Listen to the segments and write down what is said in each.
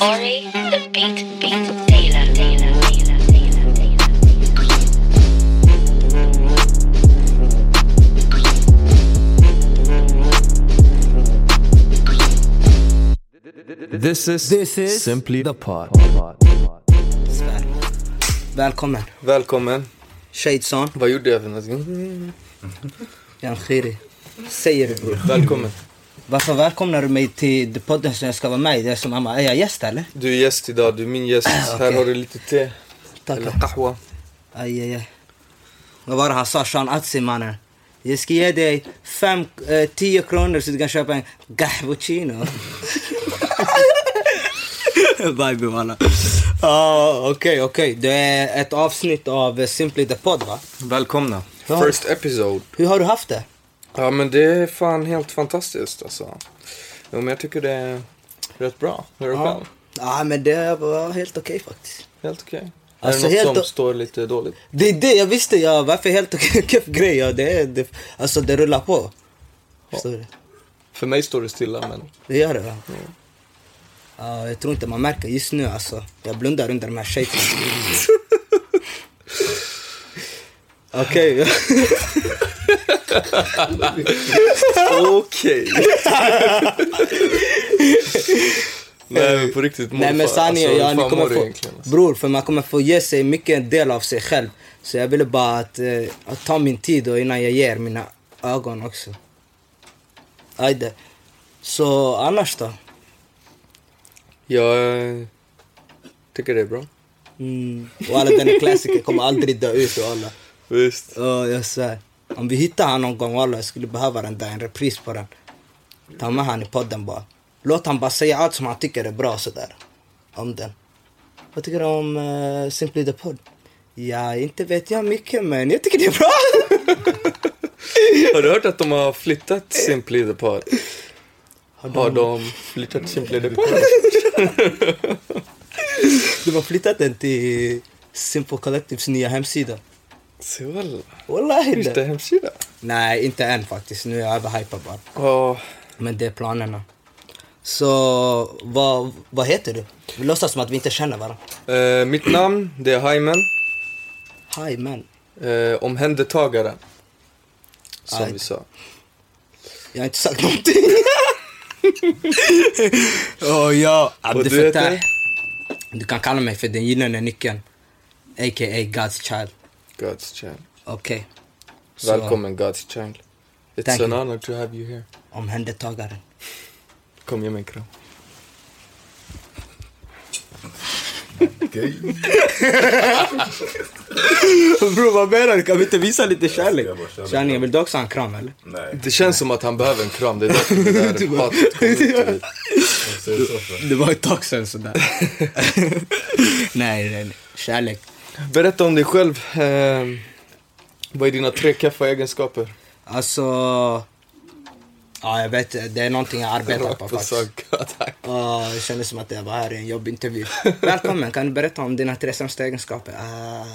Ori, the beat, beat, Taylor, Taylor, Taylor, Taylor, Taylor. This is, This is Simply the Pod. Svär. Välkommen. Välkommen. Shadeson, Vad gjorde jag för någonting? Jan Khiri. Säger du bror. Välkommen. Varför välkomnar du mig till podden som jag ska vara med i? Det är som mamma, är jag gäst eller? Du är gäst idag, du är min gäst. Här okej. har du lite te. Eller Tackar. kahwa. Aj, aj, aj. Vad var det han sa, Sean Atzi mannen? Jag ska ge dig fem, eh, tio kronor så du kan köpa en cappuccino. Bye be mannen. Ah, Okej, okej. Det är ett avsnitt av Simply the Pod va? Välkomna. First episode. Hur har du haft det? Ja men det är fan helt fantastiskt alltså. Jo men jag tycker det är rätt bra. Hur är det Ja. själv? Ja men det var helt okej faktiskt. Helt okej. Alltså, är det något helt som står lite dåligt? Det är det jag visste, ja. Varför helt okej grej? Ja, det, är, det, alltså det rullar på. Förstår du? För mig står det stilla men... Det gör det va? Ja, jag tror inte man märker just nu alltså. Jag blundar under de här shakerna. Okej. Okej. Nej men på riktigt Nej men morfar, sanningen, alltså, ja, ni kommer få, egentligen, alltså? bror för man kommer få ge sig mycket en del av sig själv. Så jag ville bara att, eh, att ta min tid och innan jag ger mina ögon också. Ajde. Så annars då? Jag eh, tycker det är bra. Mm. Och alla den klassiker kommer aldrig dö ut och alla. Visst. Ja, jag svär. Om vi hittar han någon gång, alla jag skulle behöva den där, en repris på den. Ta med han i podden bara. Låt han bara säga allt som han tycker är bra sådär. Om den. Vad tycker du om uh, Simply the Pod? Ja, inte vet jag mycket men jag tycker det är bra. Har du hört att de har flyttat Simply the Pod? Har de flyttat Simply the Pod? De har flyttat den till Simple Collectives nya hemsida. Se walla. Wallahi. Finns det hemsida? Nej, inte än faktiskt. Nu är jag överhypad bara. Ja, Men det är planerna. Så vad, vad heter du? Vi låtsas som att vi inte känner varandra. eh, mitt namn det är Hyman. Hi man. Eh, omhändertagaren. Som Aj. vi sa. Jag har inte sagt någonting. Oh, ja. Och du heter? Du kan kalla mig för den gyllene nyckeln. A.k.a. God's child. God's child. Okej. Så, Välkommen God's child. It's an you. honor to have you here. Omhändertagaren. Kom ge mig en kram. Bro vad menar du? Kan vi inte visa lite kärlek? Kärlek, vill du också ha en kram eller? Nej, Det känns som att han behöver en kram. Det är därför det där hatet kommer ut. Det var ett tag sen sådär. nej, nej, nej. Kärlek. Berätta om dig själv. Eh, vad är dina tre kaffa egenskaper? Alltså... Ja, jag vet Det är någonting jag arbetar på faktiskt. Ja, det kändes som att jag var här i en jobbintervju. Välkommen, kan du berätta om dina tre sämsta egenskaper? Ah,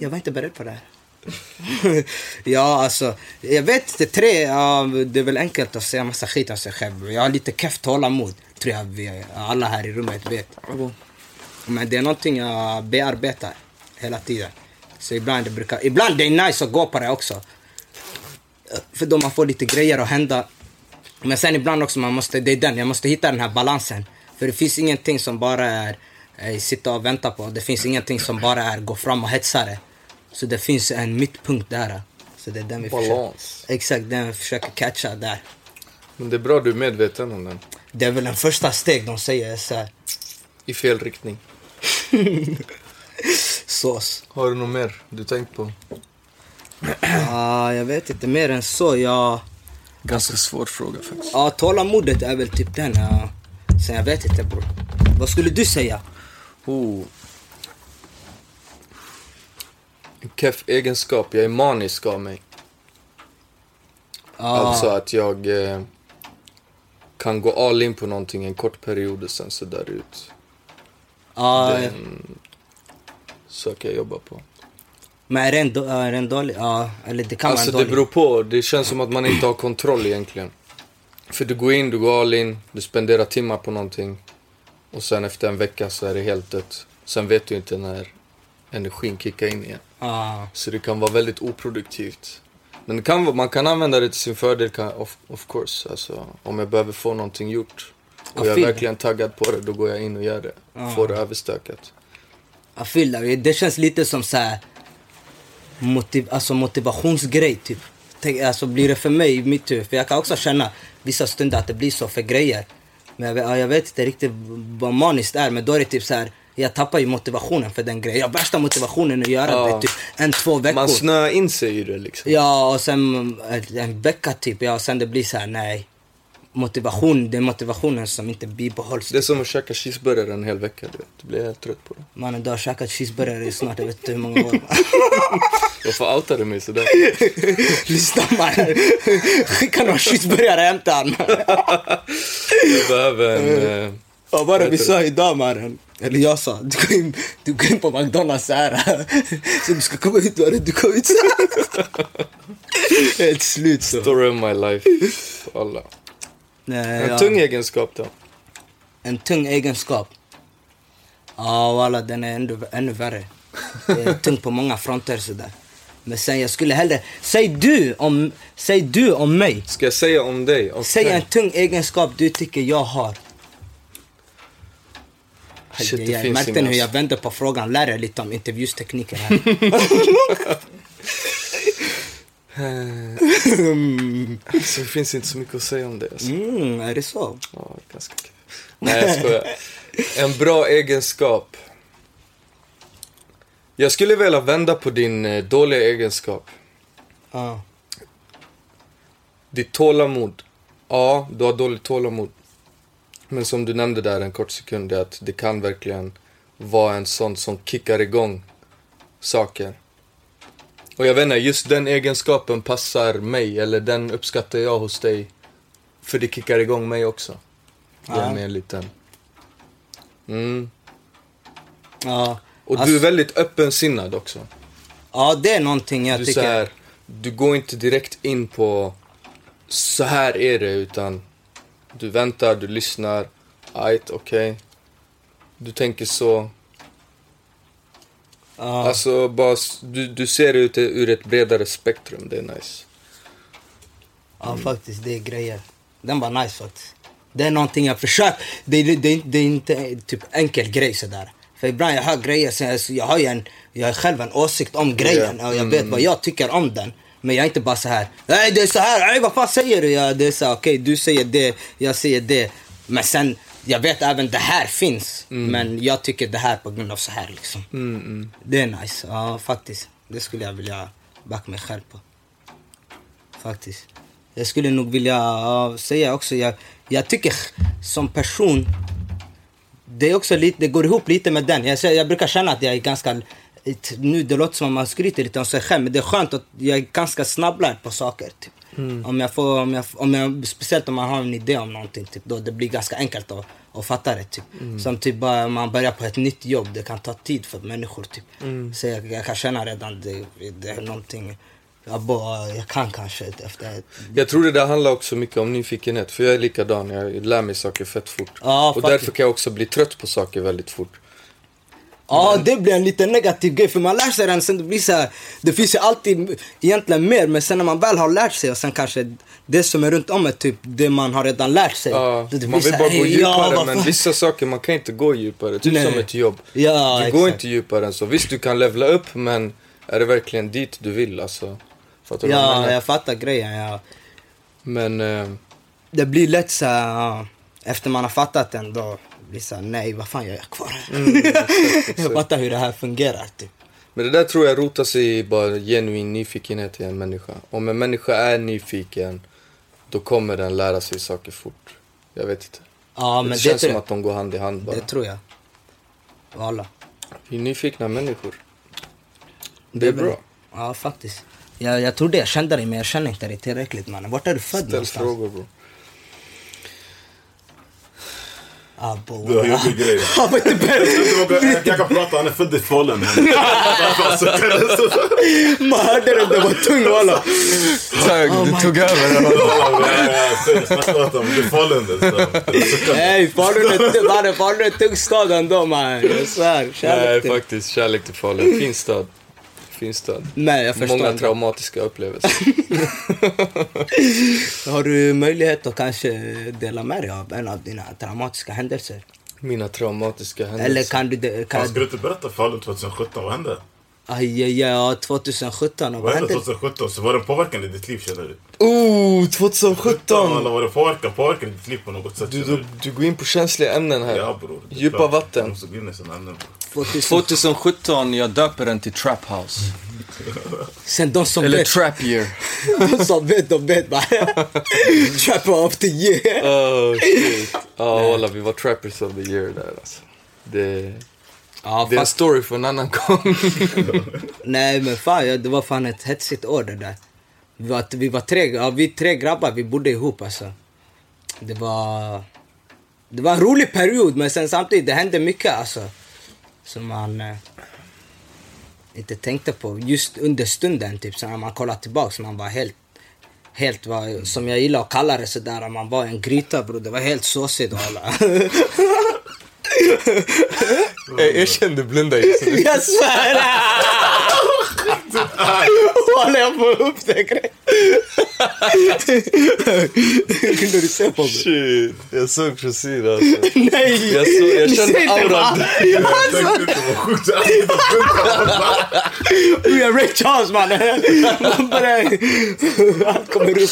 jag var inte beredd på det här. ja, alltså, jag vet det tre, ja, det är väl enkelt att säga massa skit om sig själv. Jag har lite kefft tålamod, tror jag vi alla här i rummet vet. Men det är någonting jag bearbetar hela tiden. Så ibland det brukar, ibland det är nice att gå på det också. För då man får lite grejer att hända. Men sen ibland också, man måste, det är den, jag måste hitta den här balansen. För det finns ingenting som bara är eh, sitta och vänta på. Det finns ingenting som bara är gå fram och hetsa det. Så det finns en mittpunkt där. Så det är den vi försöker. Balans. Exakt, den vi försöker catcha där. Men det är bra du är medveten om den. Det är väl en första steg de säger så här. I fel riktning. Sås. Har du något mer du tänkt på? Ja, jag vet inte mer än så. Jag... Ganska svår fråga faktiskt. Ja, tålamodet är väl typ den. Ja. Sen jag vet inte bror. Vad skulle du säga? Oh. En keff egenskap. Jag är manisk av mig. Ja, Alltså att jag eh, kan gå all in på någonting en kort period och sen så där ut. Ja, Den söker jag jobba på. Men är det en, då- är det en dålig? Ja, eller det kan Alltså vara det en dålig. beror på. Det känns som att man inte har kontroll egentligen. För du går in, du går all in, du spenderar timmar på någonting. Och sen efter en vecka så är det helt dött. Sen vet du inte när energin kickar in igen. Ja. Så det kan vara väldigt oproduktivt. Men det kan, man kan använda det till sin fördel, kan, of, of course. Alltså, om jag behöver få någonting gjort och Ja, jag är verkligen taggad på det, då går jag in och gör det. Ja. Får det överstökat. Jag feel that. Det känns lite som så här motiv, alltså motivationsgrej typ. Tänk, alltså blir det för mig i mitt huvud. För jag kan också känna vissa stunder att det blir så för grejer. Men jag jag vet inte riktigt vad maniskt är. Men då är det typ så här. Jag tappar ju motivationen för den grejen. Jag har värsta motivationen att göra Ja. det typ en, två veckor. Man snöar in sig i det liksom. Ja, och sen en vecka typ. Ja, och sen det blir så här, nej. Motivation, är motivationen som inte bibehålls. Det är som att käka cheeseburgare en hel vecka. Du, vet. du blir helt trött på det. Mannen, du har käkat cheeseburgare i snart, jag vet inte hur många år. Varför outar du mig sådär? Lyssna mannen. Skicka några cheeseburgare hem till honom. Jag behöver en... Eh, Vad var det vi sa idag mannen? Eller jag sa, du går in, du går in på McDonalds så här. Så du ska komma ut, det du kom ut så här. Helt slut så. story of my life. Alla. Nej, En ja. tung egenskap då. En tung egenskap. Ja, walla, den är ännu, ännu värre. Det är tung på många fronter sådär. Men sen jag skulle hellre, säg du om, säg du om mig. Ska jag säga om dig? Okej. Säg en tung egenskap du tycker jag har. Shit, det finns Märkte hur jag alltså. vände på frågan? Lär er lite om intervjustekniker här. Alltså, det finns inte så mycket att säga om det. Alltså. Mm, är det så? Ja, ganska kul. Nej, jag skojar. En bra egenskap. Jag skulle vilja vända på din eh, dåliga egenskap. Ja. Ditt tålamod. Ja, du har dåligt tålamod. Men som du nämnde där en kort sekund, att det kan verkligen vara en sån som kickar igång saker. Och jag vet inte, just den egenskapen passar mig, eller den uppskattar jag hos dig. För det kickar igång mig också. Ja. är med en liten... Mm. Ja. Och Alltså, du är väldigt öppensinnad också. ja, det är någonting jag Du, tycker. här, du går inte direkt in på så här är det, utan du väntar, du lyssnar. Ajt, okej. Du tänker så. Ja. Alltså, bara, du, du ser det ut ur ett bredare spektrum, det är nice. Ja, faktiskt. Det är grejer. Den var nice faktiskt. Det är någonting jag försöker. Det, är- det, är- det är inte typ enkel grej sådär. För ibland jag hör grejer, så jag, jag har ju en, jag har själv en åsikt om grejen Ja. och jag vet vad jag tycker om den. Men jag är inte bara så här. Nej det är så här, nej vad fan säger du? Ja, det är så okej du säger det, jag säger det. Men sen, jag vet även det här finns. Men jag tycker det här på grund av så här liksom. Det är nice, ja faktiskt. Det skulle jag vilja backa mig själv på. Faktiskt. Jag skulle nog vilja ja, säga också, jag, jag tycker som person, det är också lite, det går ihop lite med den. Jag, jag brukar känna att jag är ganska, nu det låter som att man skryter lite om sig själv, men det är skönt att jag är ganska snabblärd på saker. Typ. Om jag får, om jag, om jag, speciellt om man har en idé om någonting, typ, då det blir ganska enkelt att, att fatta det. Typ. Som typ bara man börjar på ett nytt jobb, det kan ta tid för människor. Typ. Så jag, jag kan känna redan det, det är någonting jag, bara, jag kan kanske efter Jag tror det där handlar också mycket om nyfikenhet, för jag är likadan, jag lär mig saker fett fort. Ja, och faktiskt. därför kan jag också bli trött på saker väldigt fort. Ja, det blir en lite negativ grej för man lär sig den sen det blir så här, det finns ju alltid egentligen mer men sen när man väl har lärt sig och sen kanske det som är runt om är typ det man har redan lärt sig. Ja, Det- det man vill så bara här, gå "Hey, djupare, ja, men fan." vissa saker man kan inte gå djupare. Typ Nej. som ett jobb. Ja, du exakt. går inte djupare än så. Visst, du kan levla upp, men är det verkligen dit du vill? Alltså, fattar du Ja, jag fattar grejen. Ja. Men, eh, Det blir lätt så här, efter man har fattat den då blir det så här, nej vad fan gör jag kvar? Mm, jag fattar hur det här fungerar typ. men det där tror jag rotar sig i bara genuin nyfikenhet i en människa. Om en människa är nyfiken, då kommer den lära sig saker fort. Jag vet inte. Ja, det det, känns tror som jag. att de går hand i hand bara. Det tror jag. Alla. Vi är nyfikna människor. Det Det är är väl- bra. Ja, faktiskt. Jag, jag trodde jag kände dig men jag känner inte dig tillräckligt mannen. Vart är du född Ställ någonstans? frågor bro. Abo. Det var jobbig grej. Han var inte Jag beredd. inte Jag kan prata, han är född i så. Man hörde det, det var tung walla. Du tog över. Säg, snacka åt honom. Det är Falun. Ey, Falun är en tung stad ändå man. Jag svär. Nej, Kärlek till. faktiskt. Kärlek till Falun. Fin stad. Fin stad. Nej, jag förstår Många inte. traumatiska upplevelser. Har du möjlighet att kanske dela med dig av en av dina traumatiska händelser? Mina traumatiska händelser. Eller kan du... de- Kan, skulle inte berätta Falun 2017. Vad hände? aj, aj, aj, 2017, och Vad vad hände hände? 2017? Så var det en påverkan i ditt liv känner du? Oh, Eller 2017! var det påverkan, påverkan i ditt liv på något sätt? Du, du, du går in på känsliga ämnen här. Ja bror. Djupa klart. vatten. Man måste gå in i sådana ämnen bror. 2000. 2017, jag döper den till Trap House. Sen de som Eller vet, Trap Year. de som vet, de vet bara. Trapper of the year. Oh shit. Ja, walla, vi var Trappers of the Year där alltså. Det, Ja, det är en story för en annan gång. nej men fan, det var fan ett hetsigt år det där. Vi var, vi var tre, ja, vi tre grabbar, vi bodde ihop alltså. Det var... Det var en rolig period, men sen samtidigt, det hände mycket alltså. Som man eh, inte tänkte på just under stunden, typ. Så när man kollar tillbaks, man var helt... Helt var, som jag gillar att kalla det sådär, man var en gryta bror. Det var helt såsigt alla. Jag erkände blunda just nu. svär! Walla jag får upp det grejen. Kunde du se på mig? Shit, jag såg precis alltså. Nej! Jag, såg, jag kände auran. va? Jag tänkte inte vad sjukt. Vi är Ray Charles mannen! Man bara... Allt kommer upp.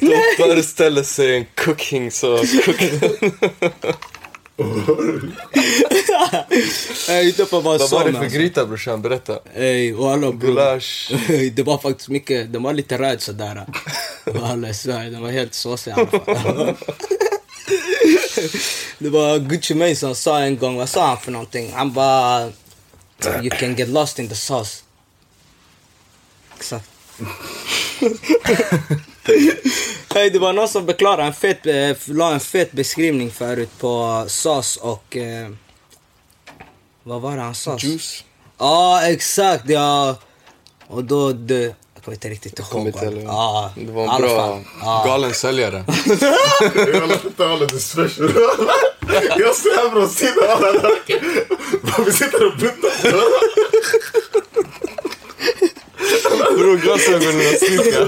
De föreställer sig en cooking så... Ey, inte att vara Vad var det för alltså. gryta brorsan? Berätta. Ey, walla bror. Gulasch. Det var faktiskt mycket, den var lite röd sådär. Walla jag svär, den var helt såsig i alla fall. Det var Gucci Mane som sa en gång, vad sa han för någonting? Han bara... You can get lost in the sauce. Exakt. Hej, det var någon som förklarade en fet, eh, la en fet beskrivning förut på sås och... Eh, vad var det han sa? Juice. Ja, exakt. Ja. Och då... Det, jag kommer inte riktigt ihåg. Ja, Det var en bra. Ja. galen säljare. Jag lät inte alla distraction. Jag ser här från sidan. Vi sitter och blundar. Bror, glasögonen är slicka.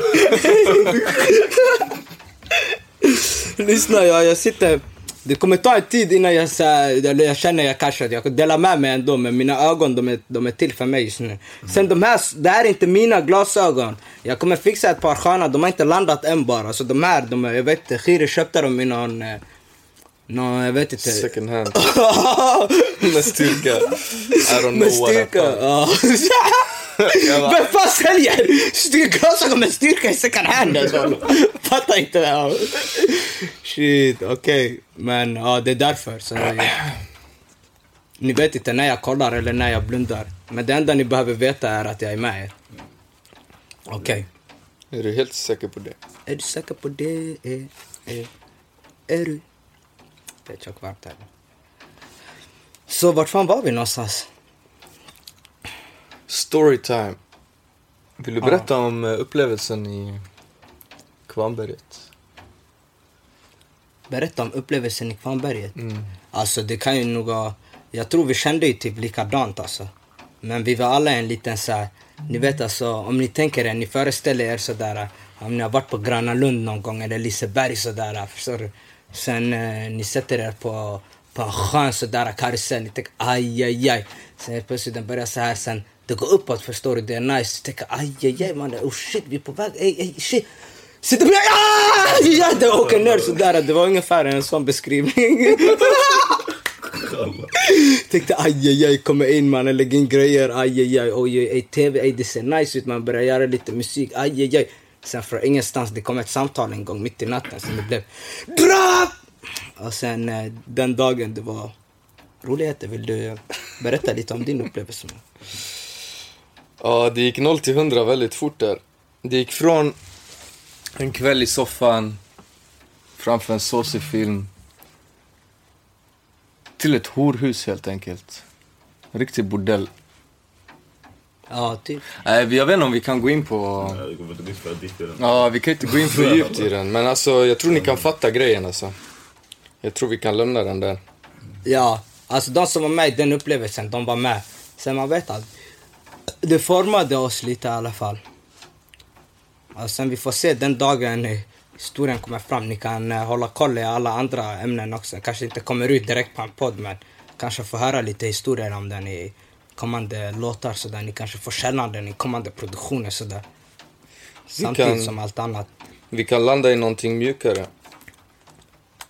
Lyssna, jag, jag sitter... Det kommer ta en tid innan jag, så här, jag känner jag kanske att jag kan dela med mig ändå, men mina ögon de är, de är till för mig just nu. Sen de här, det här är inte mina glasögon. Jag kommer fixa ett par sköna, de har inte landat än bara. Så de här, de är, jag vet inte, Khiri köpte dem i någon... eh, Någon, jag vet inte. Second hand. Med styrka. I don't know Med what I styrka, ja. bara- Vem fan säljer glasögon med styrka i second hand? Alltså. Fattar inte det här. Shit, okej. Men ja, det är därför. Så, ni vet inte när jag kollar eller när jag blundar. Men det enda ni behöver veta är att jag är med er. Okej. Är du helt säker på det? Är du säker på det? Är, är, är du? Det är tjockt varmt här. Så vart fan var vi någonstans? Storytime. Vill du berätta om eh, upplevelsen i Kvarnberget? Berätta om upplevelsen i Kvarnberget. Alltså det kan ju nog vara... Jag tror vi kände ju typ likadant alltså. Men vi var alla en liten så här, Ni vet alltså, om ni tänker er, ni föreställer er sådär... Om ni har varit på Gröna Lund någon gång eller Liseberg sådär, förstår du? Sen eh, ni sätter er på, på en skön sådär karusell, ni tänker aj, aj, aj. Sen plötsligt den börjar så här sen det går uppåt förstår du, det är nice. Du tänker aj, aj, aj mannen. oh shit vi är på väg, ey, ey, shit. Sitter på ah! ja, det åker ner sådär. Det var ungefär en sån beskrivning. Tänkte aj, aj, aj, kommer in mannen. lägger in grejer, aj, aj, aj, oj, oj, oj, tv, ej, det ser nice ut, man börjar göra lite musik, aj, aj, aj. Sen från ingenstans, det kom ett samtal en gång mitt i natten som det blev DRA! Och sen eh, den dagen det var roligheter, vill du berätta lite om din upplevelse? Ja, det gick 0 till 100 väldigt fort där. Det gick från en kväll i soffan framför en såsig film till ett horhus helt enkelt. En riktig bordell. Ja, typ. Nej, jag vet inte om vi kan gå in på... Ja, vi kan inte gå in för djupt i den. Men alltså, jag tror ni kan fatta grejen alltså. Jag tror vi kan lämna den där. Ja, alltså de som var med i den upplevelsen, de var med. Sen man vet att det formade oss lite i alla fall. Och sen vi får se den dagen historien kommer fram. Ni kan eh, hålla koll i alla andra ämnen också. Kanske inte kommer ut direkt på en podd, men kanske få höra lite historier om den i kommande låtar sådär. Ni kanske får känna den i kommande produktioner sådär. Samtidigt kan- som allt annat. Vi kan landa i någonting mjukare.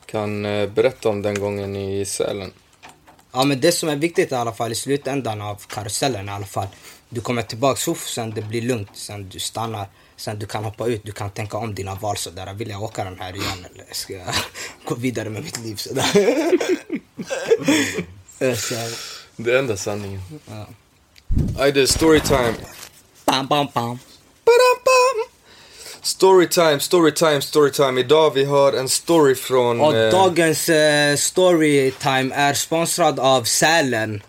Kan eh, berätta om den gången i Sälen. Ja men det som är viktigt i alla fall i slutändan av karusellen i alla fall. Du kommer tillbaks, uff, sen det blir lugnt, sen du stannar, sen du kan hoppa ut, du kan tänka om dina val sådär. Vill jag åka den här igen eller ska jag gå vidare med mitt liv sådär? Eh, så, Det enda sanningen. ja. Ajde, storytime. Bam, bam, bam. Storytime, storytime, storytime. Idag vi har en story från... Och eh, dagens eh, storytime är sponsrad av Sälen.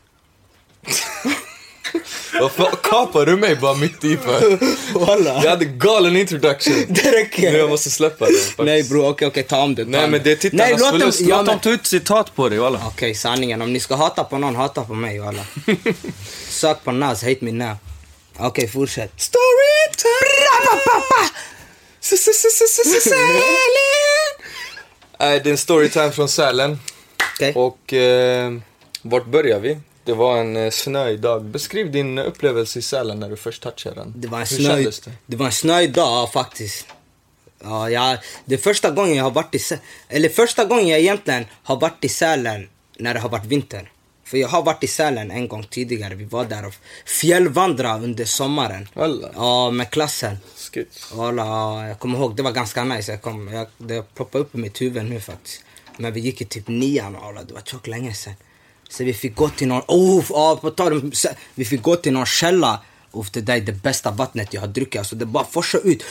Vad fan, kapar du mig bara mitt i för? Walla. Jag hade galen introduction. Det räcker. Men jag måste släppa den faktiskt. Nej bror, okej okej ta om det. ta Nej men det är tittarnas Nej, låt dem- förlust. ja, Låt dem ta ut citat på dig walla. Okej, sanningen. Om ni ska hata på någon, hata på mig walla. Sök på Nas, hate me now. Okej, fortsätt. Storytime! Nej, det är en storytime från Sälen. Okej. Och eh, vart börjar vi? Det var en eh, snöig dag. Beskriv din upplevelse i Sälen när du först touchade den. Det var en snöig, det? det var en snöig dag faktiskt. Ja, jag, det är första gången jag har varit i Sä- eller första gången jag egentligen har varit i Sälen när det har varit vinter. För jag har varit i Sälen en gång tidigare. Vi var där och fjällvandrade under sommaren. Alla. Ja, med klassen. Skits. Ja, jag kommer ihåg, det var ganska nice. Jag kom, jag, det ploppade upp i mitt huvud nu faktiskt. Men vi gick i typ nian alla, det var tjockt länge sedan. Så vi fick gå till någon, oh, ja, på tal vi fick gå till någon källa. Och det där är det bästa vattnet jag har druckit. Alltså det bara forsade ut.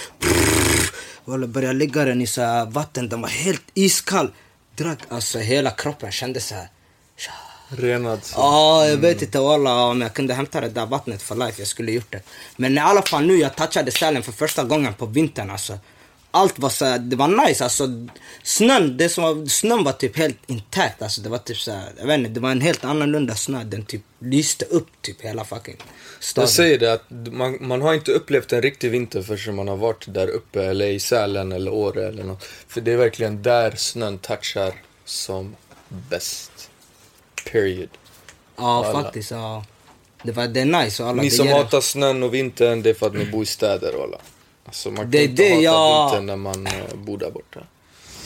Walla, började lägga den i så här vatten, den var helt iskall. Drack, alltså hela kroppen kände så här. Renad. Ja, jag vet inte walla om jag kunde hämta det där vattnet för life, jag skulle gjort det. Men i alla fall nu, jag touchade Sälen för första gången på vintern alltså. Allt var så här, det var nice alltså. Snön, det som var, snön var typ helt intakt alltså. Det var typ så här, jag vet inte, det var en helt annorlunda snö. Den typ lyste upp typ hela fucking staden. Jag säger det att man, man har inte upplevt en riktig vinter förrän man har varit där uppe eller i Sälen eller Åre eller något. För det är verkligen där snön touchar som bäst. Period. Ja, Alla. faktiskt ja. Det var, det är nice och alla. Ni som hatar snön och vintern, det är för att ni bor i städer och alla. Alltså man kan Det inte det hata jag- vintern när man eh, bor där borta.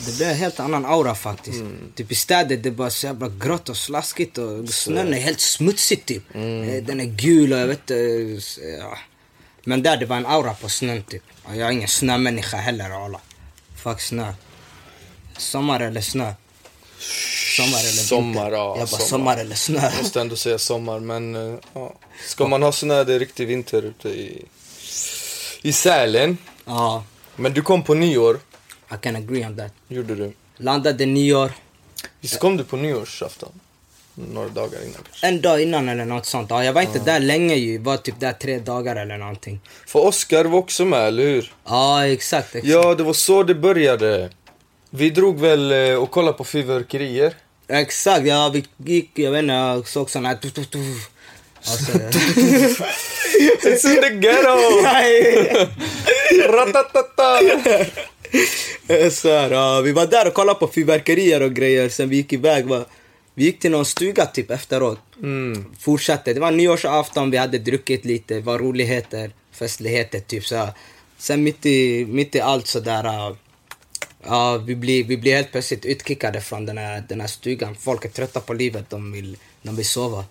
Det blir en helt annan aura faktiskt. Mm. Typ i städer det är bara så jävla grått och slaskigt och snön är helt smutsig typ. Mm. Eh, Den är gul och jag vet inte. s- Ja. Men där det var en aura på snön typ. Och jag är ingen snömänniska heller alla. Fuck snö. Sommar eller snö? Sommar eller vinter? Sommar, ja, Jag bara sommar. sommar, eller snö. Jag måste ändå säga sommar, men eh, ja. Ska man ha snö, det är riktig vinter ute i, i Sälen. Ja, Men du kom på nyår, I can agree on that. gjorde du. Landade nyår. Visst kom du på nyårsafton? Några dagar innan kanske. En dag innan eller något sånt. Ja, jag var inte där länge ju. Jag var typ där tre dagar eller någonting. För Oscar var också med, eller hur? Ja, exakt. exakt. Ja, det var så det började. Vi drog väl eh, och kollade på fyrverkerier. Exakt, ja vi gick, jag vet inte, jag såg sån här... Alltså, It's in the ghetto! Ratatata! så här, ja, vi var där och kollade på fyrverkerier och grejer, sen vi gick iväg. Va? Vi gick till någon stuga typ efteråt. Fortsatte, det var nyårsafton, vi hade druckit lite, det var roligheter, festligheter typ så här. Sen mitt i, mitt i allt sådär, uh, ja, vi, blir, vi blir helt plötsligt utkickade från den här, den här stugan. Folk är trötta på livet, de vill, de vill sova.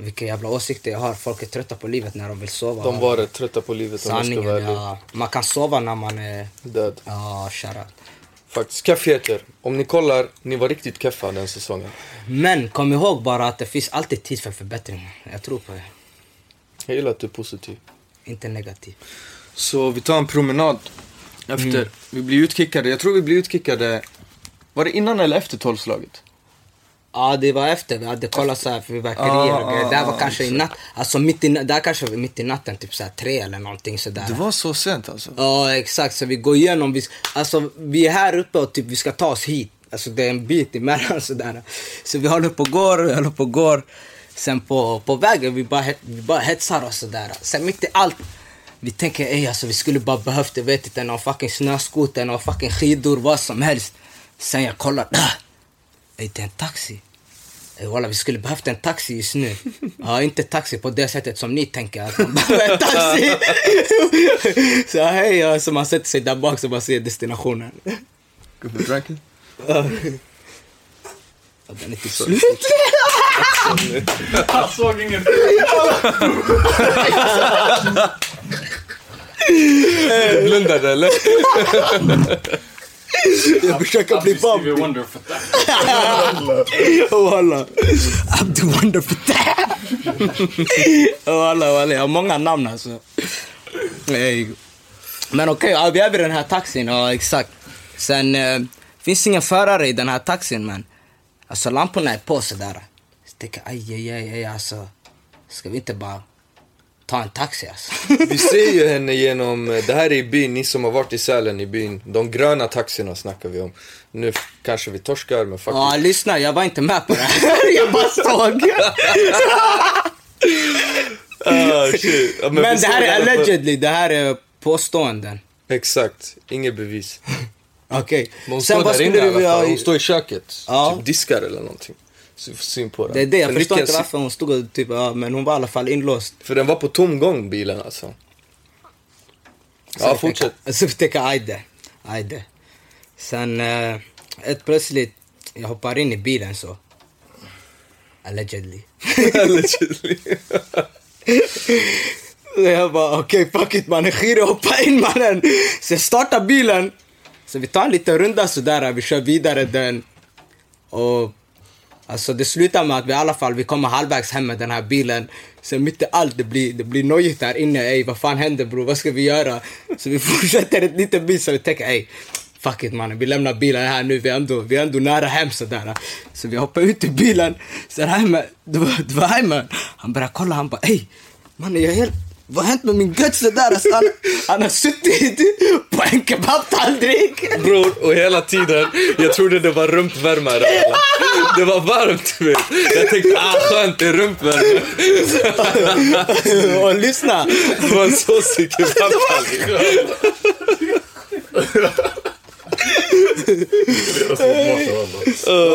Vilka jävla åsikter jag har, folk är trötta på livet när de vill sova. De var trötta på livet om jag ska Sanningen, vara ja. Man kan sova när man är... Död. Ja, shoutout. Faktiskt. Kaffeter. Om ni kollar, ni var riktigt keffa den säsongen. Men kom ihåg bara att det finns alltid tid för förbättring. Jag tror på det. Jag gillar att du är positiv. Inte negativ. Så vi tar en promenad efter. Vi blir utkickade. Jag tror vi blir utkickade. Var det innan eller efter tolvslaget? Ja, det var efter. Vi hade kollat så här fyrverkerier Ah, och grejer. Det här var ah, kanske i natt. Alltså mitt i, här kanske var mitt i natten, typ så här tre eller någonting sådär. Det var så sent alltså? Ja, exakt. Så vi går igenom. Vi, alltså, vi är här uppe och typ, vi ska ta oss hit. Alltså, det är en bit emellan. Sådär. Så vi håller på och går, vi håller på och går. Sen på, på vägen, vi bara, vi bara hetsar oss sådär. Sen mitt i allt, vi tänker ej alltså vi skulle bara behövt, jag vet inte, någon fucking snöskoter, någon fucking skidor, vad som helst. Sen jag kollar, är en taxi. Ey, walla, vi skulle behövt en taxi just nu. Ja, inte taxi på det sättet som ni tänker att man behöver en taxi. så hej, ja, så man sätter sig där bak så man ser destinationen. Gubben drank it? Ja, Den är typ slut. Han såg inget. Blundade eller? Jag försöker bli Stevie Bob. Wonder för det. Walla. Abdi Wonder för Walla, walla. Jag har många namn alltså. Men okej, ja, vi är vid den här taxin. Ja, exakt. Sen eh, finns ingen förare i den här taxin, men alltså lamporna är på sådär. Så jag tänker, aj, aj, aj, aj, alltså. Ska vi inte bara ta en taxi alltså? Vi ser ju henne genom, det här är i byn, ni som har varit i Sälen i byn. De gröna taxierna snackar vi om. Nu kanske vi torskar men fuck Ja, it. lyssna, jag var inte med på det här. jag bara såg. Ah, shit. Ja, Men, vi det här är allegedly, det här är påståenden. Exakt, inget bevis. Okej. Men hon Sen står där inne du alla fall. vilja... Hon står i köket. Ja. Typ diskar eller någonting. Syn på den. Det är det, jag För förstår inte varför hon stod och typ, ja, men hon var i alla fall inlåst. För den var på tomgång bilen alltså. Så Ja, fortsätt. Så jag tänker, ajde, ajde. Sen, eh, ett plötsligt, jag hoppar in i bilen så. Allegedly. Allegedly. Så jag bara, okej fuck it mannen, skit hoppa in mannen. Så jag startar bilen. Så vi tar en liten runda sådär, vi kör vidare den. Och alltså det slutar med att vi i alla fall, vi kommer halvvägs hem med den här bilen. Sen mitt i allt, det blir, det blir nojigt där inne. Ey vad fan händer bror, vad ska vi göra? Så vi fortsätter ett litet bit så vi tänker, ey Fuck it mannen, vi lämnar bilen här nu, vi är ändå, vi är ändå nära hem sådär. Så vi hoppar ut ur bilen, sen Heimer, det var, det var Heimer, han börjar kolla, han bara ey mannen jag är helt, vad har hänt med min guts det där? Alltså, han, han har suttit på en kebabtallrik. Bror, och hela tiden, jag trodde det var rumpvärmare. Det var varmt vet. Jag tänkte, ah skönt, det är rumpvärme. Och lyssna, Det var en såsig kebabtallrik.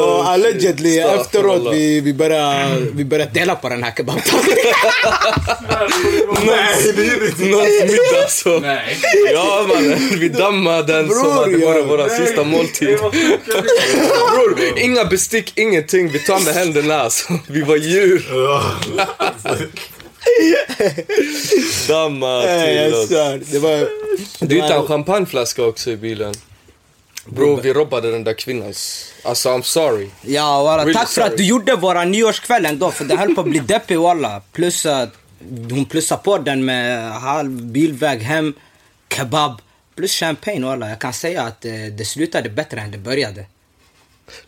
och allegedly efteråt vi, vi började vi började dela på den här kebabtallriken. Nej, det är inte någons middag alltså. Nej. Ja mannen, vi dammade den som Bror, hade varit ja. vår sista måltid. Bror, inga bestick, ingenting. Vi tar med händerna alltså. Vi var djur. Damma Nej, till oss. Det var... Du hittade en champagneflaska också i bilen. Bro, vi robbade den där kvinnans... Alltså I'm sorry. Ja walla, Really tack för sorry. att du gjorde våra nyårskväll ändå för det höll på att bli deppig walla. Plus att hon plussade på den med halv bilväg hem, kebab, plus champagne walla. Jag kan säga att eh, det slutade bättre än det började.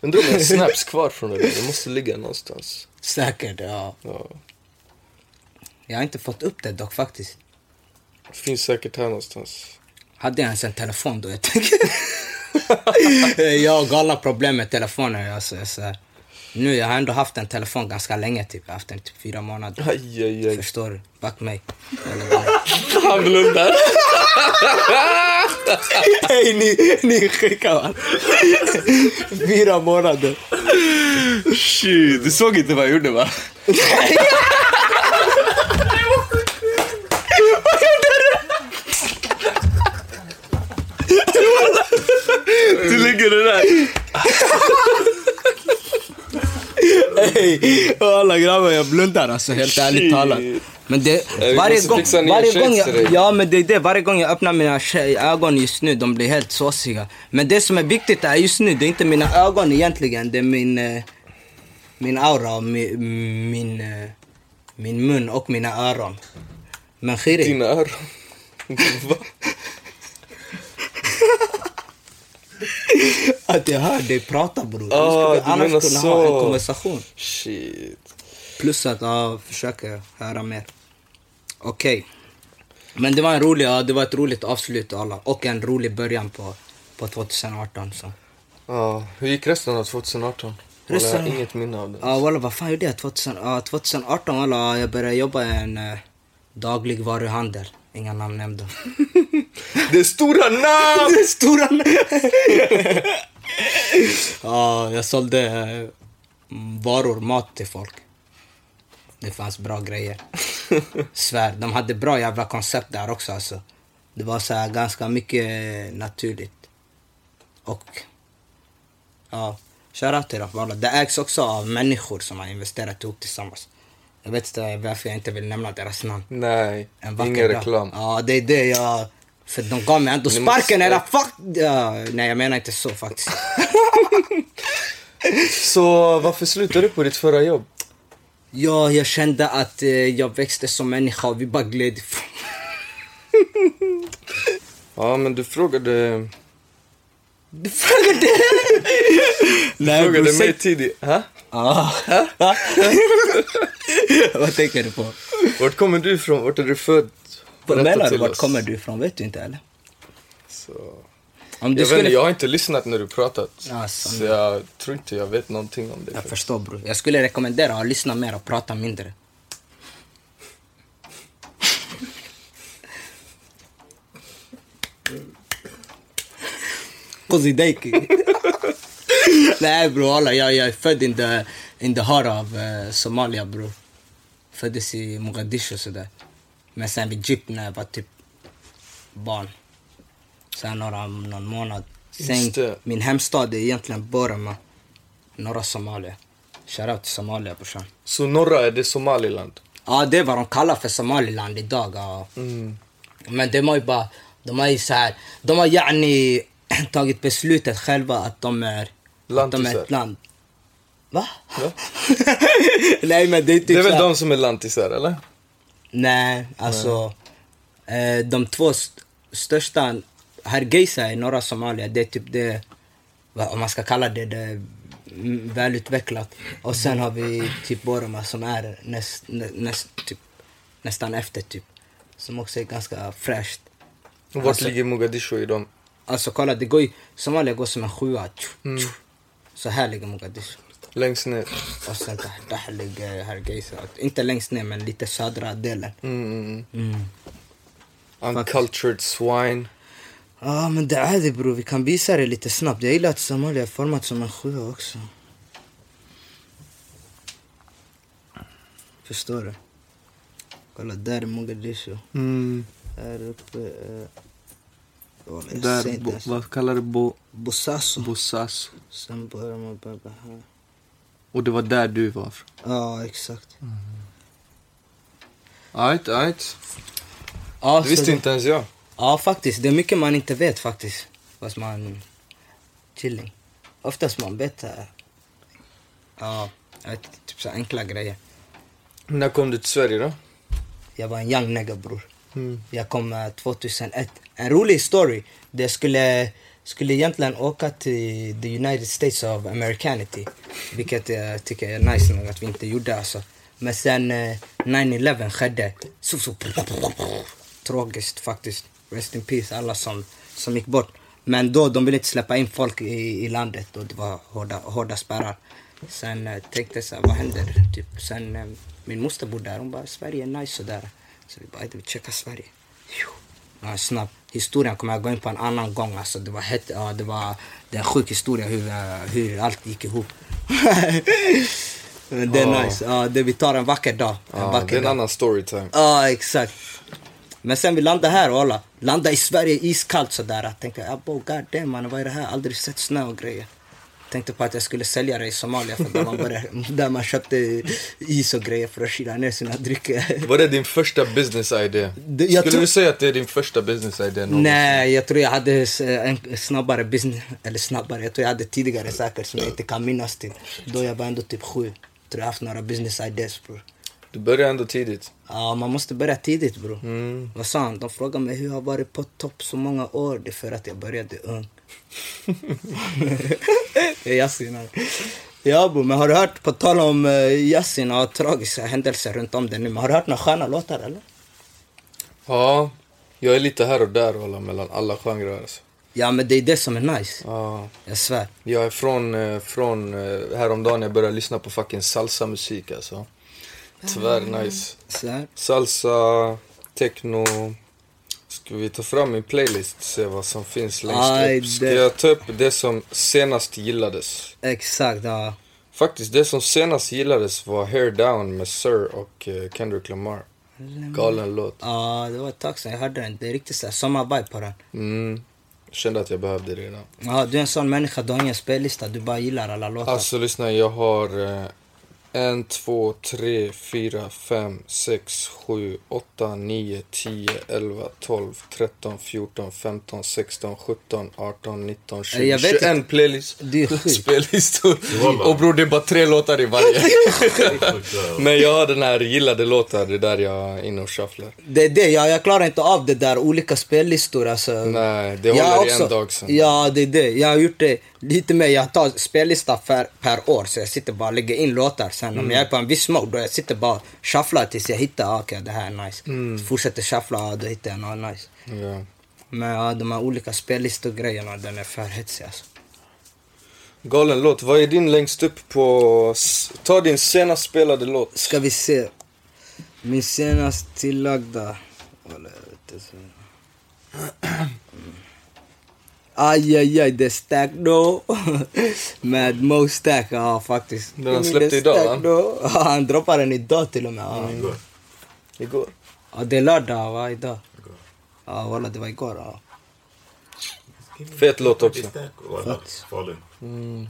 Undrar om jag har snaps kvar från det där. Det måste ligga någonstans. Säkert, ja. Ja. Jag har inte fått upp det dock faktiskt. Det finns säkert här någonstans. Hade jag ens en telefon då? Jag tänker... jag har galna problem med telefoner. Alltså, säger. nu, jag har ändå haft en telefon ganska länge, typ. Jag har haft den typ fyra månader. Aj, aj, aj. Förstår du? Back mig. Han blundar. Hej, ni, ni man. Fyra månader. Shit, du såg inte vad jag gjorde va? Du lägger det där. Hej, alla grabbar jag blundar alltså helt ärligt talat. Men det, varje gång, varje gång jag, ja men det är det, varje gång jag öppnar mina ögon just nu, de blir helt såsiga. Men det som är viktigt är just nu, det är inte mina ögon egentligen, det är min, eh, min aura och min, min, eh, min mun och mina öron. Men Khiri, Dina öron. Att jag hör dig prata bror. Ah, vi du annars kunna så. ha en konversation. Shit. Plus att jag försöker höra mer. Okej. Men det var, en rolig, det var ett roligt avslut alla. Och en rolig början på, på 2018. Så. Ja, hur gick resten av 2018? Walla, Jag har Resten- inget minne av det. Ja walla vad fan gjorde jag 2000, ja, 2018? Walla jag började jobba i en uh, dagligvaruhandel. Inga namn nämnda. Det är stora namn! Det är stora Ja, jag sålde eh, varor, mat till folk. Det fanns bra grejer. Svär, de hade bra jävla koncept där också alltså. Det var så här ganska mycket naturligt. Och ja, shoutout till dem. Det ägs också av människor som har investerat ihop tillsammans. Jag vet inte varför jag inte vill nämna deras namn. Nej, ingen dag. reklam. Ja, det är det jag... För de gav mig ändå sparken, era fuck... Ja, nej, jag menar inte så faktiskt. Så varför slutade du på ditt förra jobb? Ja, jag kände att eh, jag växte som människa och vi bara gled ifrån. Ja, men du frågade... Du frågade... Du nej, frågade bror, mig tidigt. Ha? Ja. Vad tänker du på? Vart kommer du ifrån? Vart är du född? Menar du? Vart oss. kommer du ifrån? Vet du inte eller? Så... Om du Jag, vet, skulle... inte, jag har inte lyssnat när du pratat. Alltså, så jag tror inte jag vet någonting om det. Jag förstår bror. Jag skulle rekommendera att lyssna mer och prata mindre. Kozidejki. Nej bror, alla, jag, jag är född in the, in the heart of eh, Somalia bror. Föddes i Mogadishu och sådär. Men sen vid Djup när jag var typ barn. Sen några, någon månad. Sen, min hemstad är egentligen Boroma. Norra Somalia. Shoutout till Somalia brorsan. Så norra är det Somaliland? Ja, det är vad de kallar för Somaliland idag. Ja. Mm. Men de har ju bara, de har ju så här, de har yani tagit beslutet själva att de är, att de är ett land. Va? Ja. Nej men det är typ Det är väl de som är lantisar, eller? Nej, alltså eh, de två st- största, Hargeisa i norra Somalia, det är typ det, om man ska kalla det, det mm, välutvecklat. Och sen har vi typ Boroma som är näst, nä, näst, typ, nästan efter typ. Som också är ganska fräscht. Vart Alltså- ligger Mogadishu i dem? Alltså kolla, det går ju, Somalia går som en sjua. Mm. Så här ligger Mogadishu. Längst ner? Och sen där, där ligger Hargeisa. Inte längst ner men lite södra delen. Mm, mm, Mm. mm. Uncultured swine. Ja men det är det bror, vi kan visa det lite snabbt. Jag gillar att Somalia är format som en sjua också. Förstår du? Kolla där är Mogadishu. Mm. Här uppe är... Där, bo, vad kallar du bo, Bosaso. Bosaso? Sen börjar man börja här. Och det var där du var från? Ja exakt. Ajt, ajt. Ja, Det visste det- inte ens jag. Ja faktiskt, det är mycket man inte vet faktiskt. Fast man... Chilling. Oftast man vet... eh, Ja, vet, typ så enkla grejer. När kom du till Sverige då? Jag var en young nigga bror. Mm. Jag kom eh, 2001. En rolig story. Det skulle, skulle egentligen åka till the United States of Americanity. Vilket jag tycker är nice nog att vi inte gjorde alltså. Men sen eh, 9-11 skedde. Så, så, tragiskt faktiskt. Rest in peace alla som, som gick bort. Men då de ville inte släppa in folk i, i landet och det var hårda, hårda spärrar. Sen eh, tänkte jag så här, vad händer? Typ, sen eh, min moster bodde där, hon bara Sverige är nice sådär. Så vi bara, vi checkar Sverige. Phew. Ja, snabb. Historien kommer jag gå in på en annan gång. Alltså, det var het, ja, det var det en sjuk historia hur, eh, hur allt gick ihop. Men det är Ja. nice. Ja, det, vi tar en vacker dag. En Ja, vacker det är en dag. annan storytime. Ja, exakt. Men sen vi landade här och alla, landade i Sverige iskallt sådär. Jag tänkte, abo, god damn man, vad är det här? Aldrig sett snö och grejer. Tänkte på att jag skulle sälja det i Somalia för där man, började, där man köpte is och grejer för att kyla ner sina drycker. Var det din första business idé? Det- jag Skulle tror- du säga att det är din första business idé någonsin? Nej, jag tror jag hade en snabbare business, eller snabbare, jag tror jag hade tidigare säkert som jag inte kan minnas till. Då jag var ändå typ sju. Tror jag haft några business ideas bror. Du började ändå tidigt. Ja, man måste börja tidigt bror. Mm. Vad han? De frågade mig hur jag har varit på topp så många år. Det är för att jag började ung. Det är Yasin här. Ja bo, men har du hört, på tal om uh, Yasin och tragiska händelser runt om det nu, men har du hört några sköna låtar eller? Ja, jag är lite här och där walla, mellan alla genrer alltså. Ja men det är det som är nice, Ja, jag svär. jag är från, eh, från eh, häromdagen jag började lyssna på fucking salsa-musik alltså. Tvär nice. Salsa, techno. Ska vi ta fram min playlist se vad som finns längst Aj, upp? Ska det- jag ta upp det som senast gillades? Exakt, ja. Faktiskt, det som senast gillades var Hair Down med Sir och eh, Kendrick Lamar. Galen låt. Ja, det var ett tag sedan jag hörde den. Det är riktigt såhär sommarvibe på den. Mm. Jag kände att jag behövde det redan. Ja, du är en sån människa, du har ingen spellista, du bara gillar alla låtar. Alltså lyssna, jag har eh, en, två, tre, fyra, fem, sex, sju, åtta, nio, tio, elva, tolv, tretton, fjorton, femton, sexton, sjutton, arton, nitton, tjugo, Jag vet tjugoen inte. playlist. Spellistor. Och bror, det är bara tre låtar i varje. Men jag har den här gillade låtar, det är där jag är inne och shufflar. Det är det, jag, jag klarar inte av det där olika spellistor alltså. Nej, det Jag håller i också- en dag sen. Ja, det är det. Jag har gjort det lite mer. Jag tar spellista per, per år, så jag sitter bara och lägger in låtar. Sen Mm. om jag är på en viss mode, då jag sitter bara och shufflar tills jag hittar, ah, okej det här är nice. Mm. Fortsätter shuffla, ah, då hittar jag något nice. Ja. Men ja, de här olika spellistor-grejerna, den är för hetsig alltså. Galen låt. Vad är din längst upp på... Ta din senast spelade låt. Ska vi se. Min senast tillagda... Walla, jag vet inte. så- Aj, aj, aj, det är Stack då. Med Mo Stack, ja faktiskt. Den han är släppte idag, va? då. Ja, han droppade den idag till och med. Ja, Igår. Igår. ja det är lördag va, idag? Ja walla, det var igår. Ja. Fet låt också. Walla, Fallen.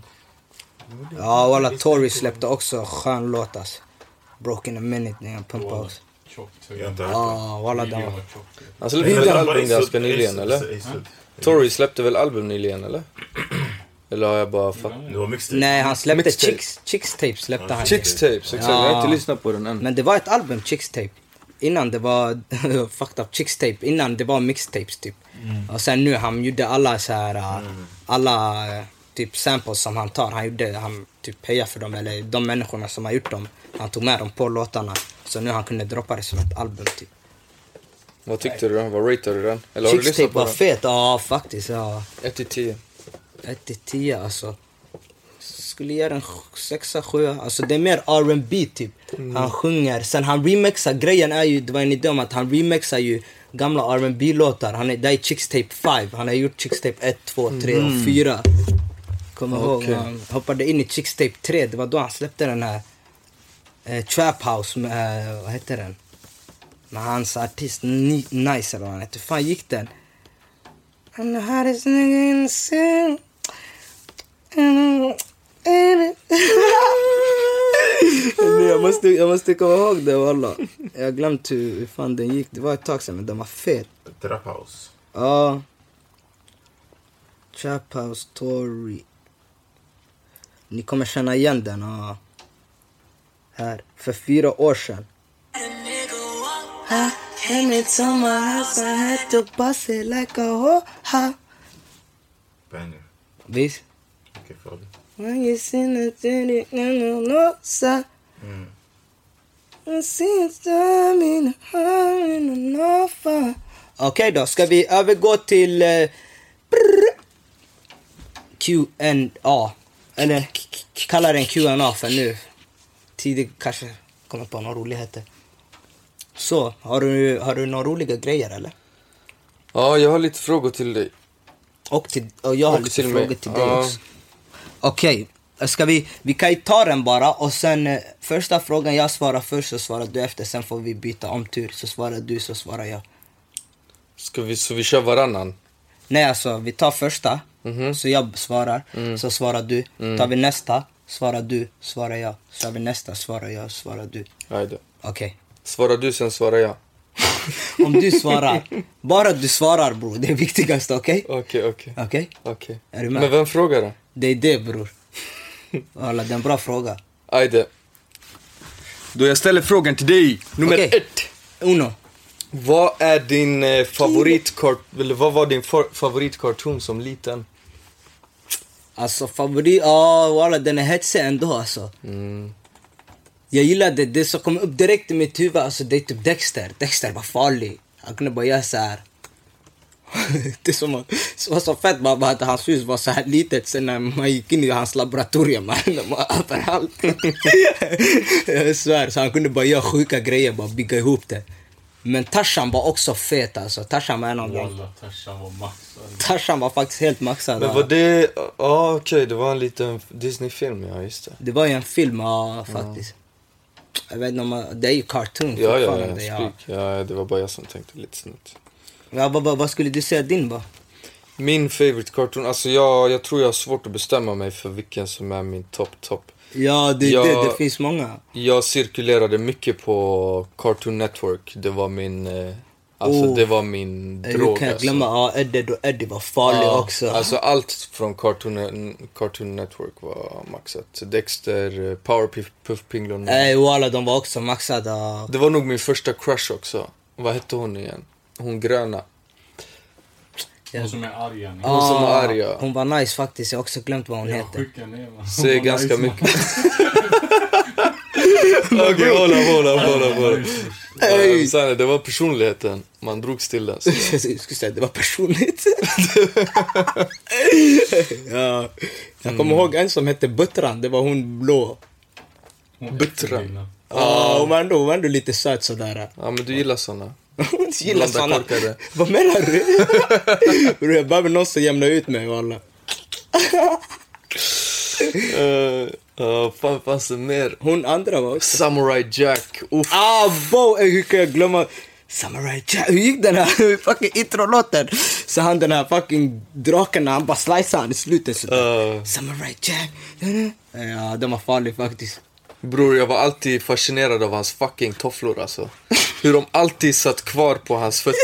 Ja walla, Tory släppte också skön låt alltså. Broken a minute, när jag pumpade också. Tjockt. Jag har inte hört walla, den var... Han släppte väl album ganska nyligen eller? Tory släppte väl album nyligen eller? Eller har jag bara. Det var mixtape. Nej, han släppte Mixtape. Chicks, Chicks Tape släppte han. Chicks tapes, exakt. Jag har inte lyssnat på den än. Men det var ett album, Chicks Tape. Innan det var fucked up Chicks Tape. Innan det var mixtapes typ. Och sen nu, han gjorde alla så här, uh, alla uh, typ samples som han tar. Han gjorde, han typ hejar för dem, eller de människorna som har gjort dem. Han tog med dem på låtarna. Så nu han kunde droppa det som ett album typ. Vad tyckte du då? Vad ratear du den? Eller har du lyssnat på var den? fet, ja faktiskt. Ja. 1 till 10. 1 till 10 alltså. Skulle ge den 6 7 Alltså det är mer R&B typ. Han sjunger. Sen han remixar. Grejen är ju, det var en idé om att han remixar ju gamla R&B låtar Han är, det är Chicks Tape 5. Han har gjort Chicks Tape 1, 2, 3 och 4. Kommer ihåg Okej. när han hoppade in i Chicks Tape 3. Det var då han släppte den här eh, Trap House med, eh, vad hette den? Med hans artist Ni- Nice eller vad han hette. Fan gick den? I'm the hottest nigga in the city. Mm, baby. Nej, jag, måste, jag måste komma ihåg det walla. Jag har glömt hur, hur fan den gick. Det var ett tag sedan men den var fet. Trap house. Ja. Trap House Story. Ni kommer känna igen den. Ja. Här. För fyra år sedan. Banger. Visst? Okej, sir. Mm. Okej då, ska vi övergå till eh, Q&A. Eller kalla den Q&A för nu. Tidigt kanske kommer på några roligheter. Så, har du, har du några roliga grejer eller? Ja, jag har lite frågor till dig. Och, till, och jag har Och lite till mig. frågor till dig Ja. också. Okej, ska vi, vi kan ju ta den bara och sen eh, första frågan jag svarar först så svarar du efter. Sen får vi byta om tur. Så svarar du så svarar jag. Ska vi, så vi kör varannan? Nej alltså, vi tar första. Mhm. Så jag svarar, så svarar du. Mm. Tar vi nästa, svarar du, svarar jag. Så tar vi nästa, svarar jag, svarar du. Okej. Svarar du, sen svarar jag. Om du svarar, bara du svarar bror. Det är viktigaste, okej? Okej, okej. Okej? Okej. Är du med? Men vem frågar då? Det är det bror. Alla, det är en bra fråga. Ajde. Då jag ställer frågan till dig. Nummer Okej. ett. Uno. Vad är din eh, favoritkart... Eller vad var din for, favoritkarton som liten? Alltså favorit, ja walla den är hetsig ändå alltså. Mm. Jag gillade det som kom upp direkt i mitt huvud, alltså det är typ Dexter. Dexter var farlig. Han kunde bara göra så här. det som var, så fett bara att hans hus var så här litet sen när man gick in i hans laboratorium man, överallt. jag svär, så han kunde bara göra sjuka grejer, bara bygga ihop det. Men Tarzan var också fet alltså. Tarzan var en av dem. Tarzan var maxad. Tarzan var faktiskt helt maxad. Men ja. var det, ja okej det var en liten Disney-film, ja just det. Det var ju en film, ja, faktiskt. Jag vet inte om man, det är ju cartoon Ja, ja, fortfarande. ja, Ja, spik. Ja, det var bara jag som tänkte lite snett. ja. vad, vad, vad skulle du säga din var? Min favorite cartoon, alltså jag, jag tror jag har svårt att bestämma mig för vilken som är min topp, topp. Ja, det, Ja. det, det finns många. Jag cirkulerade mycket på Cartoon Network. Det var min, eh, alltså Oh. det var min Du drog. kan alltså. glömma, ja, Eddie och Eddie var farlig Ja, också. Alltså allt från Cartoon, Cartoon Network var maxat. Dexter, eh, Powerpuff Puff Pinglon. Ey walla, de var också maxade. Det var nog min första crush också. Vad hette hon igen? Hon gröna. Hon som är arg. Hon som var Ah, arg, ja. Hon var nice faktiskt, jag har också glömt vad hon Jag heter. ner. Säger ganska nice, man. mycket. Okej, hålla, hålla, hålla, hålla. Ey. Ja, Sanne, det var personligheten. Man drogs till den. jag skulle säga det var personligt. ja. Jag kommer ihåg en som hette Buttran, det var hon blå. Är Buttran. Ja, hon var ändå lite söt sådär. Ja, men du gillar såna. Gillar korkade. Vad menar du? Bror, jag behöver någon som jämnar ut mig walla. Uh, uh, fan fanns det mer? Hon andra var också... Samurai Jack. Uff. Ah, bo, hur kan jag glömma? Samurai Jack, hur gick den här fucking introlåten? Så han den här fucking draken, han bara sliceade han i slutet. Uh, Samurai Jack. Ja, den var farlig faktiskt. Bror, jag var alltid fascinerad av hans fucking tofflor alltså. Hur de alltid satt kvar på hans fötter.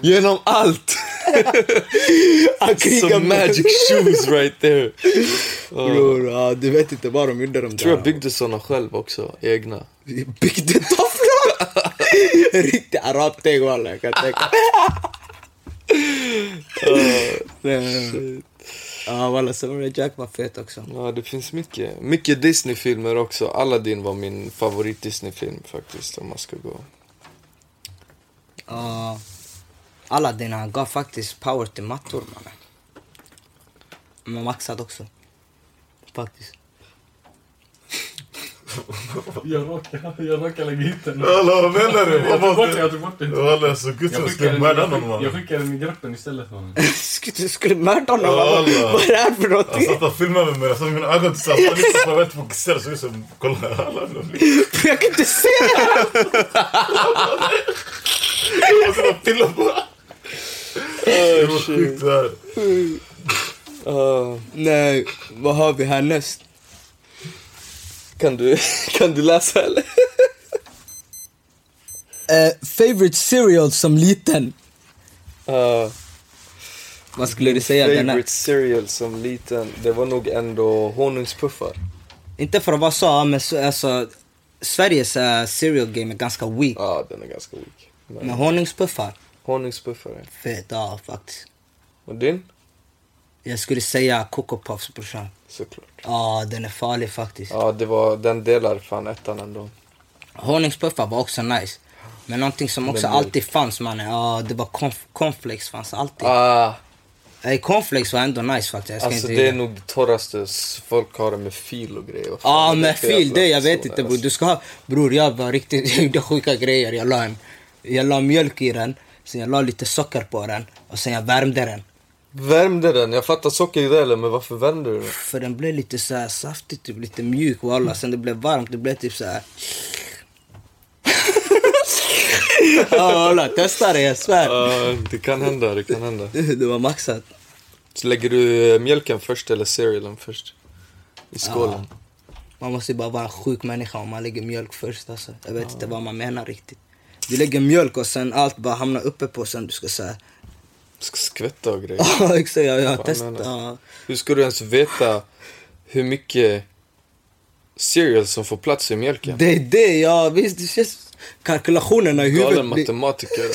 Genom allt! Some magic shoes right there. Bror, ja, du vet inte vad de gjorde de Jag tror jag där. byggde såna själv också, egna. Byggde tofflor! Riktig arabteg walla, jag kan tänka mig. Ja walla, Samurai Jack var fet också. Ja, det finns mycket. Mycket Disney-filmer också. Aladdin var min favorit Disney-film faktiskt, om man ska gå. Ja. Aladdin han gav faktiskt power till mattor mannen. Men maxad också. Faktiskt. Jag jag råkar lägga hit den. Vad menar du? Jag tog bort den, jag tog bort den. Walla, så gud Jag som skickar skulle den, mörda jag, någon skick- man. jag skickar den i gruppen istället mannen. Du skulle mörda honom? Vad alla. vad är det här för Jag någonting? satt och filmade med mig, jag satt mina ögon tillsammans. Jag lyssnade på, jag fokuserade, såg ut som, kolla alla. Jag kan inte se! Jag satt och pillade på. Det var sjukt det här. Ah, Nej, vad har vi härnäst? Kan, du, kan du läsa eller? Uh, favorite cereal som liten? Uh, Vad skulle du säga? Favorite cereal som liten, det var nog ändå honungspuffar. Inte för att vara så, men så, alltså, Sveriges uh, cereal game är ganska weak. Ja, den är ganska weak. Men Men honungspuffar, honungspuffar är. fet ja faktiskt. Och din? Jag skulle säga Coco Puffs brorsan. Såklart. Ja, den är farlig faktiskt. Ja, det var, den delar fan ettan ändå. Honungspuffar var också nice. Men någonting som också Men alltid fanns mannen, ja det var cornflakes fanns alltid. Ah, Nej, cornflakes var ändå nice faktiskt. Alltså det är nog det torraste. Folk har det med fil och grejer. Ja det med fil, det jag vet inte bror. alltså? Du ska ha, bror jag var riktigt, jag gjorde sjuka grejer. Jag la, en, jag la mjölk i den, sen jag la lite socker på den och sen jag värmde den. Värmde den? Jag fattar socker i det eller, men varför värmde du den? För den blev lite så här saftig, typ lite mjuk walla. Sen det blev varmt, det blev typ så här. Ja walla, testa det jag svär. Ja, det kan hända, det kan hända. Det var maxat. Så lägger du eh, mjölken först eller cerealen först? I skålen? Man måste ju bara vara en sjuk människa om man lägger mjölk först alltså. Jag vet inte vad man menar riktigt. Du lägger mjölk och sen allt bara hamnar uppe på sen du ska säga. Ska skvätta och grejer. Ja exakt, jag, jag har testat. Ja. Hur ska du ens veta hur mycket cereal som får plats i mjölken? Det är det, ja visst det känns... Kalkylationerna i Galen huvudet blir... matematiker.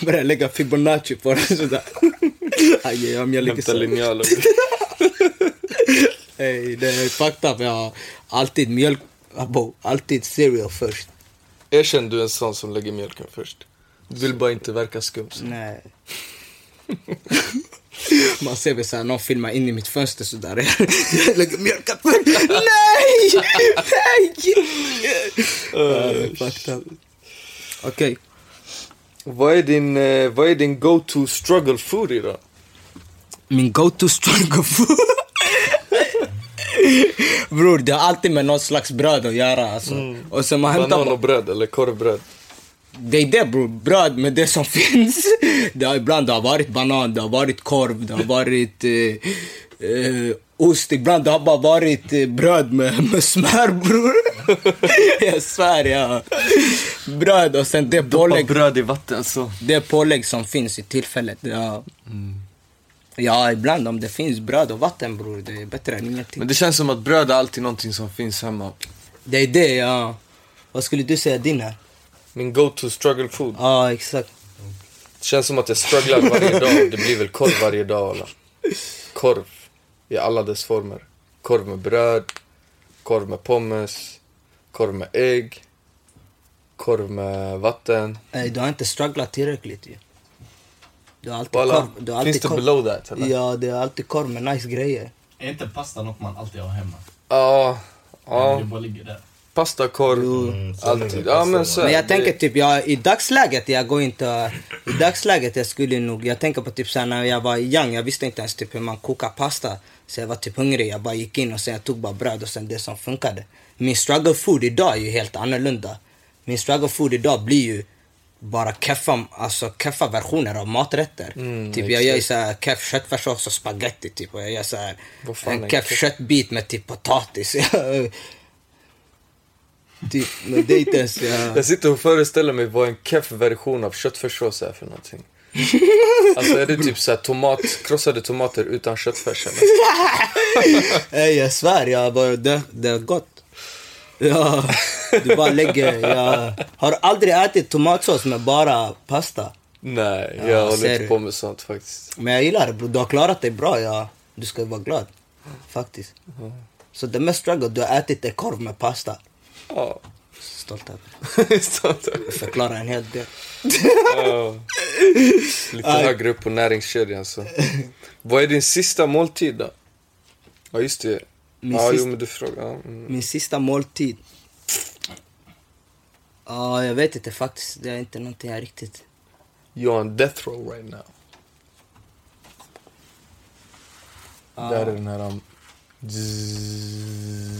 Börjar lägga Fibonacci på den sådär. Aj, jag mjölk Hämta så. linjal och... Ey, det är fucked up. Jag har alltid mjölk, abo, alltid cereal först. Erkänn du en sån som lägger mjölken först. Du vill bara inte verka skum. så. Nej. Man ser väl såhär, någon filmar in i mitt fönster sådär. Jag lägger först. Nej! Nej! Okej. Vad är din, eh, vad är din go-to struggle food idag? Min go-to struggle food. Bror, det har alltid med något slags bröd att göra alltså. Och så man hämtar Banan och bröd eller korvbröd? Det är det bror, bröd med det som finns. Det har, ibland det har varit banan, det har varit korv, det har varit eh, eh, ost. Ibland det har bara varit eh, bröd med, med smör bror. Jag svär ja. Bröd och sen det pålägg, bröd i vatten så. det pålägg som finns i tillfället. Ja. ja, ibland om det finns bröd och vatten bror, det är bättre än ingenting. Men det känns som att bröd är alltid någonting som finns hemma. Det är det ja. Vad skulle du säga din är? Min go-to struggle food. Ja, exakt. Det känns som att jag strugglar varje dag. Det blir väl korv varje dag eller? Korv i alla dess former. Korv med bröd, korv med pommes, korv med ägg, korv med vatten. Nej, du har inte strugglat tillräckligt ju. Du har alltid Voilà. korv. Du har alltid Finns det korv. below that? Eller? Ja, det är alltid korv med nice grejer. Är inte pasta något man alltid har hemma? Ja, ja. Det bara ligger där. Pasta, korv, Mm, alltid. Ja men så Men jag det. tänker typ, jag, i dagsläget, jag går inte... I dagsläget jag skulle nog, jag tänker på typ såhär när jag var young, jag visste inte ens typ hur man kokar pasta. Så jag var typ hungrig, jag bara gick in och sen jag tog bara bröd och sen det som funkade. Min struggle food idag är ju helt annorlunda. Min struggle food idag blir ju bara keffa, alltså keffa versioner av maträtter. Mm, typ jag gör såhär keff köttfärssås och spaghetti typ och jag gör såhär en keff? köttbit med typ potatis. typ, inte ens... Jag... Jag sitter och föreställer mig vad en keff version av köttfärssås är för någonting. Alltså är det typ såhär tomat, krossade tomater utan köttfärs eller? Nej, jag svär, jag bara, det, det är gott. Ja, du bara lägger, jag har aldrig ätit tomatsås med bara pasta. Nej, Ja, jag håller ser inte på med sånt faktiskt. Men jag gillar det du har klarat dig bra, ja. Du ska vara glad. Faktiskt. Så det mest struggle du har ätit är korv med pasta. Ja. Stolt över Sånt där. det. Förklarar en hel del. Ja. Lite högre upp på näringskedjan så. Vad är din sista måltid då? Ja just det. Min ja, sista- jo du frågar. Mm. Min sista måltid. Ja, jag vet inte faktiskt. Det är inte någonting jag riktigt... You're on death row right now. Där är den här... Um, zzz.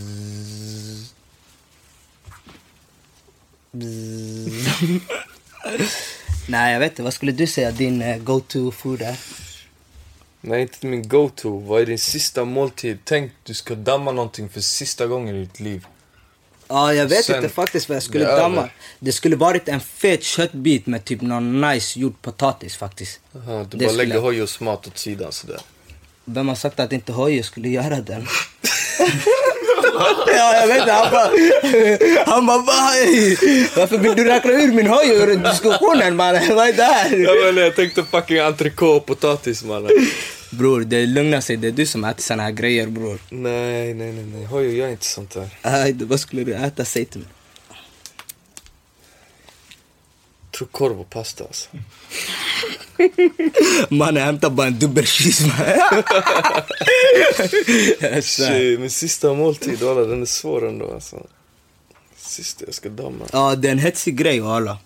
Nej, jag vet inte. Vad skulle du säga din eh, go-to food är? Nej, inte min go-to. Vad är din sista måltid? Tänk, du ska damma någonting för sista gången i ditt liv. Ja, jag vet Sen- inte faktiskt vad jag skulle det damma. Det skulle varit en fet köttbit med typ någon nice gjord potatis faktiskt. Aha, du Det bara skulle lägger Hojos mat åt sidan sådär. Vem har sagt att inte Hojo skulle göra den? ja, jag vet inte. Han bara... Han bara, "Va? varför vill du räkna ur min Hojo ur diskussionen mannen? Vad är det här? Ja, men jag tänkte fucking entrecote och potatis mannen. Bror, det lugnar sig. Det är du som äter såna här grejer bror. Nej, nej, nej, nej. Hojo gör inte sånt där. Aj, vad skulle du äta? Säg till mig. tror korv och pasta alltså. Mannen, hämta bara en dubbel cheese man. Jag svär. Shit, min sista måltid, walla, den är svår ändå alltså. Sista jag ska damma. Ja, det är en hetsig grej alla.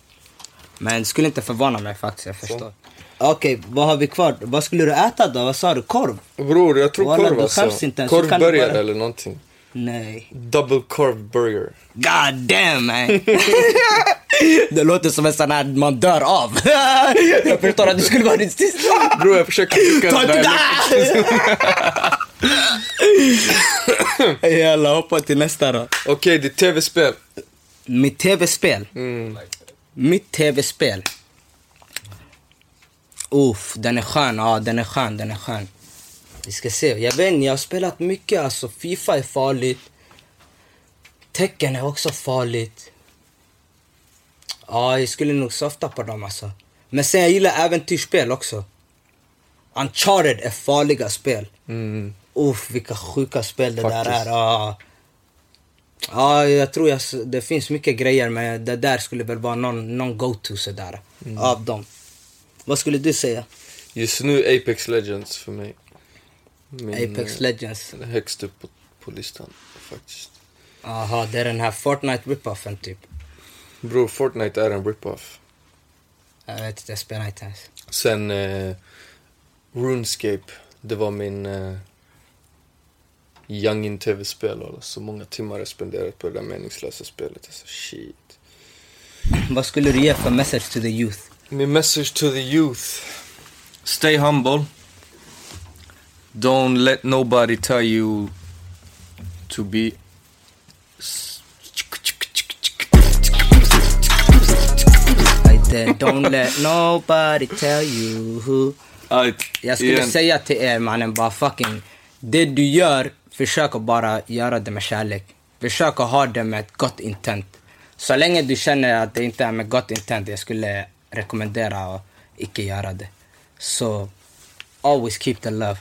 Men det skulle inte förvåna mig faktiskt, jag förstår. Okej, vad har vi kvar? Vad skulle du äta då? Vad sa du? Korv? Bror, jag tror Walla, korv alltså. inte Korvburgare bara- eller någonting. Nej. Double carb burger. God damn man! det låter som en sån här man dör av. jag förstår att det skulle vara ditt sista. Bror, jag försöker Ta inte det! Jalla, hoppa till nästa då. Okej, ditt tv-spel. Mitt tv-spel. Mm. Mitt tv-spel. Uff, den är skön. Ja, den är skön, den är skön. Vi ska se. Jag vet inte, jag har spelat mycket alltså. Fifa är farligt. Tecken är också farligt. Ja, jag skulle nog softa på dem alltså. Men sen jag gillar äventyrsspel också. Uncharted är farliga spel. Mm. Uff, vilka sjuka spel det där Faktiskt. är. Ja, ja jag tror jag, det finns mycket grejer men det där skulle väl vara någon, någon go-to sådär. Mm. Av dem. Vad skulle du säga? Just nu Apex Legends för mig. Min, Apex eh, Legends. Högst upp på, på listan faktiskt. Jaha, det är den här Fortnite rip-offen typ. Bro, Fortnite är en rip-off. Jag vet inte, jag spelar inte ens. Sen eh, RuneScape, det var min eh, youngin tv-spel så många timmar jag spenderat på det där meningslösa spelet. Alltså shit. Vad skulle du ge för message to the youth? Min message to the youth. Stay humble. Don't let nobody tell you to be... Don't let nobody tell you who... Jag skulle Igen. säga till er mannen bara fucking, det du gör, försök att bara göra det med kärlek. Försök att ha det med ett gott intent. Så länge du känner att det inte är med gott intent, jag skulle rekommendera att icke göra det. Så, always keep the love.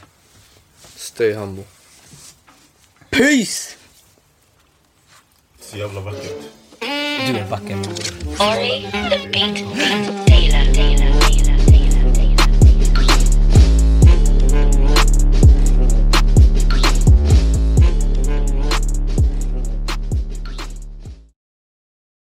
Stay humble. Peace! Så jävla vackert. Du är vacker min bror. Ori, the beat, beat, Taylor, Taylor, Taylor.